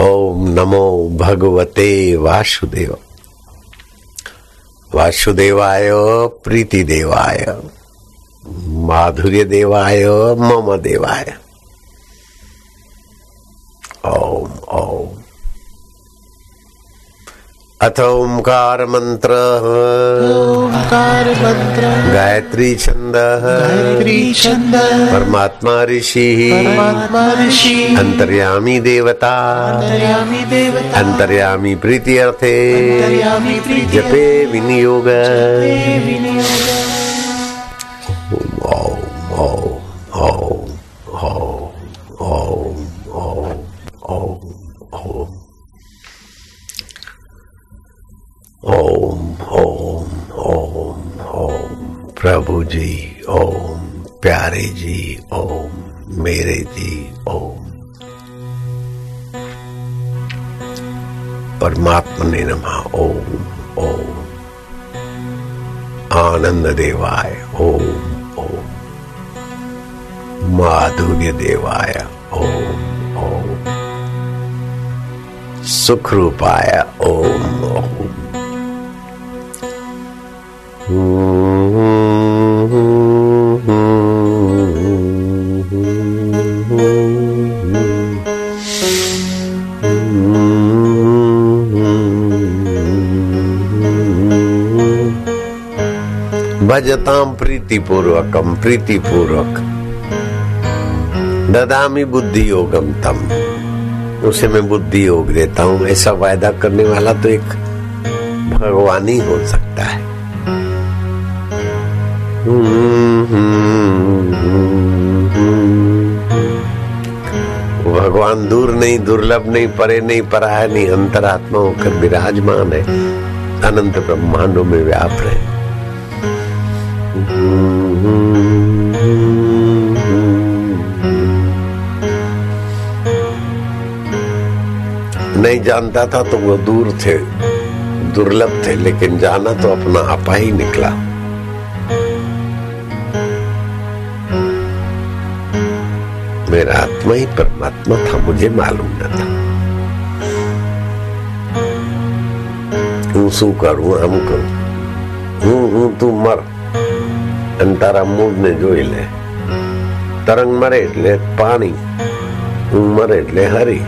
ओम नमो भगवते वासुदेव। वासुदेवाय प्रीति देवाय माधुर्य देवाय मम देवाय। ओम ओम। अथ ओंकार मंत्र ओंकार मंत्र गायत्री छंद गायत्री छंद परमात्मा ऋषि परमात्मा ऋषि अंतर्यामी देवता अंतर्यामी देवता अंतर्यामी प्रीति अर्थे अंतर्यामी प्रीति जपे विनियोग ओम ओम ओम ओम ओम ओम ओम ओम ओम ओम ओम ओम प्रभु जी ओम प्यारे जी ओम मेरे जी ओम परमात्मा ने नमः ओम ओम आनंद देवाय ओम ओम माधुर्य देवाय ओम ओम सुख रूपाय ओम ओम भजताम प्रीतिपूर्वकम प्रीतिपूर्वक। ददामी बुद्धि योगम तम। उसे मैं बुद्धि योग देता हूँ। ऐसा वायदा करने वाला तो एक भगवान ही हो सकता है। भगवान दूर नहीं, दुर्लभ नहीं, परे नहीं, पराया नहीं अंतरात्मा होकर विराजमान है। अनंत ब्रह्मांडों में व्याप रहे नहीं जानता था तो वो दूर थे, दुर्लभ थे, लेकिन जाना तो अपना आपा ही निकला। मेरा आत्मा ही परमात्मा था मुझे मालूम न था હું શું કરું આમ કરું હું હું તું મર અને તારા મૂળ ને જોઈ લે તરંગ મરે એટલે પાણી હું મરે એટલે હરી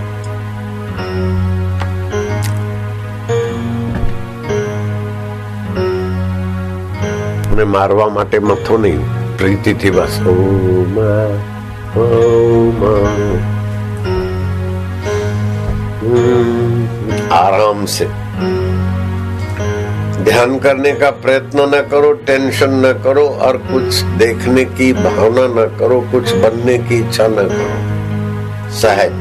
મને મારવા માટે મથો નહીં પ્રીતિથી બસ आराम से। ध्यान करने का प्रयत्न न करो, टेंशन न करो, और कुछ देखने की भावना न करो, कुछ बनने की इच्छा न करो। सहज।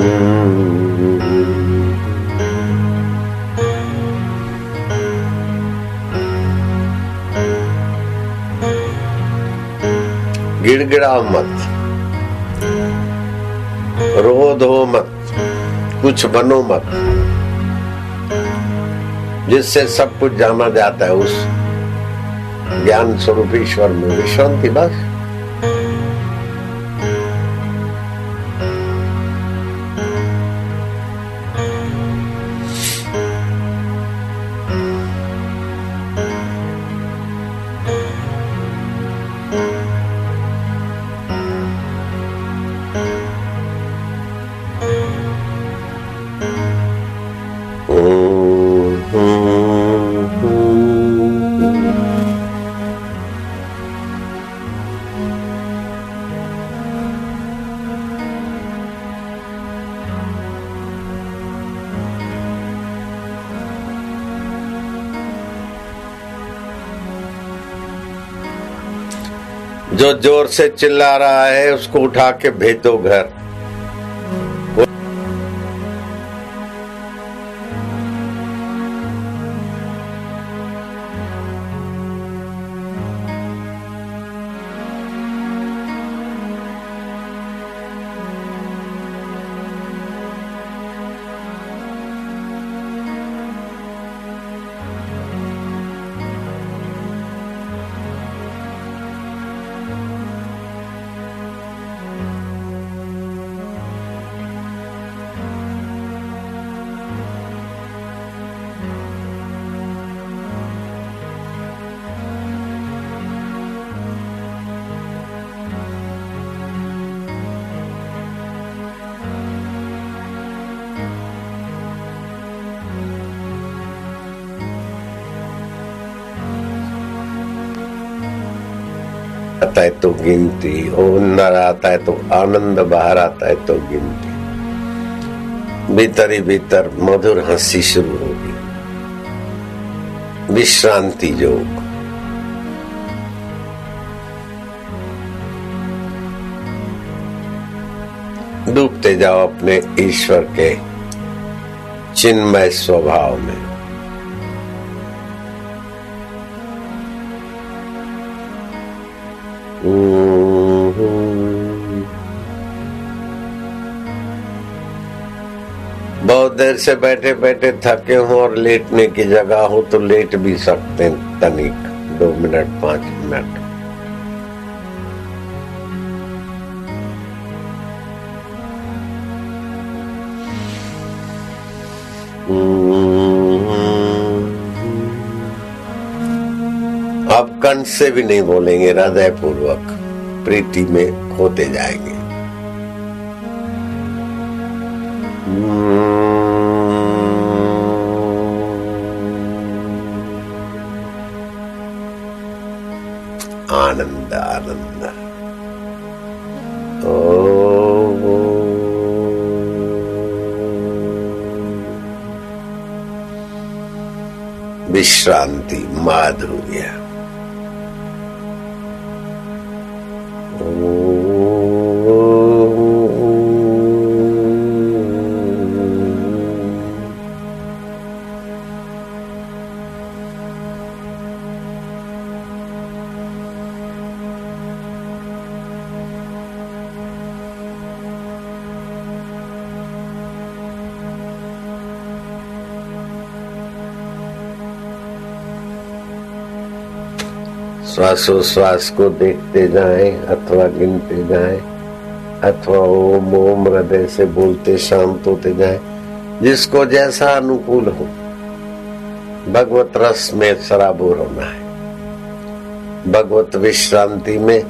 हम्म। गिड़गिड़ाओ मत। रो धो मत। कुछ बनो मत। जिससे सब कुछ जाना जाता है, उस ज्ञान स्वरूप ईश्वर में। विश्रांति बस। जो ज़ोर से चिल्ला रहा है उसको उठा के भेज दो घर। तो गिनती, ओ अंदर आता है तो आनंद, बाहर आता है तो गिनती। भीतर ही भीतर मधुर हँसी शुरू होगी। विश्रांति योग। डूबते जाओ अपने ईश्वर के चिन्मय स्वभाव में। बहुत देर से बैठे बैठे थके हो और लेटने की जगह हो तो लेट भी सकते हैं, तनिक, दो मिनट, पाँच मिनट। अब कंठ से भी नहीं बोलेंगे हृदय पूर्वक प्रीति में होते जाएँगे। आनंद आनंद। ओ। विश्रांति, माधुर्य। Oh. श्वासोश्वास को देखते जाएँ, अथवा गिनते जाएँ, अथवा ओम ओम हृदय से बोलते शांत होते जाए, जिसको जैसा अनुकूल हो। भगवत रस में सराबोर होना है भगवत विश्रांति में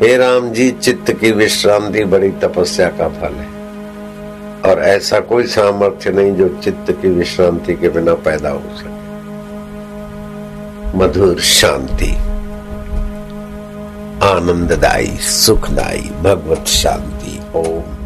हे राम जी, चित्त की विश्रांति बड़ी तपस्या का फल है। और ऐसा कोई सामर्थ्य नहीं जो चित्त की विश्रांति के बिना पैदा हो सके। मधुर शांति, आनंददायी, सुखदायी, भगवत शांति। ओम।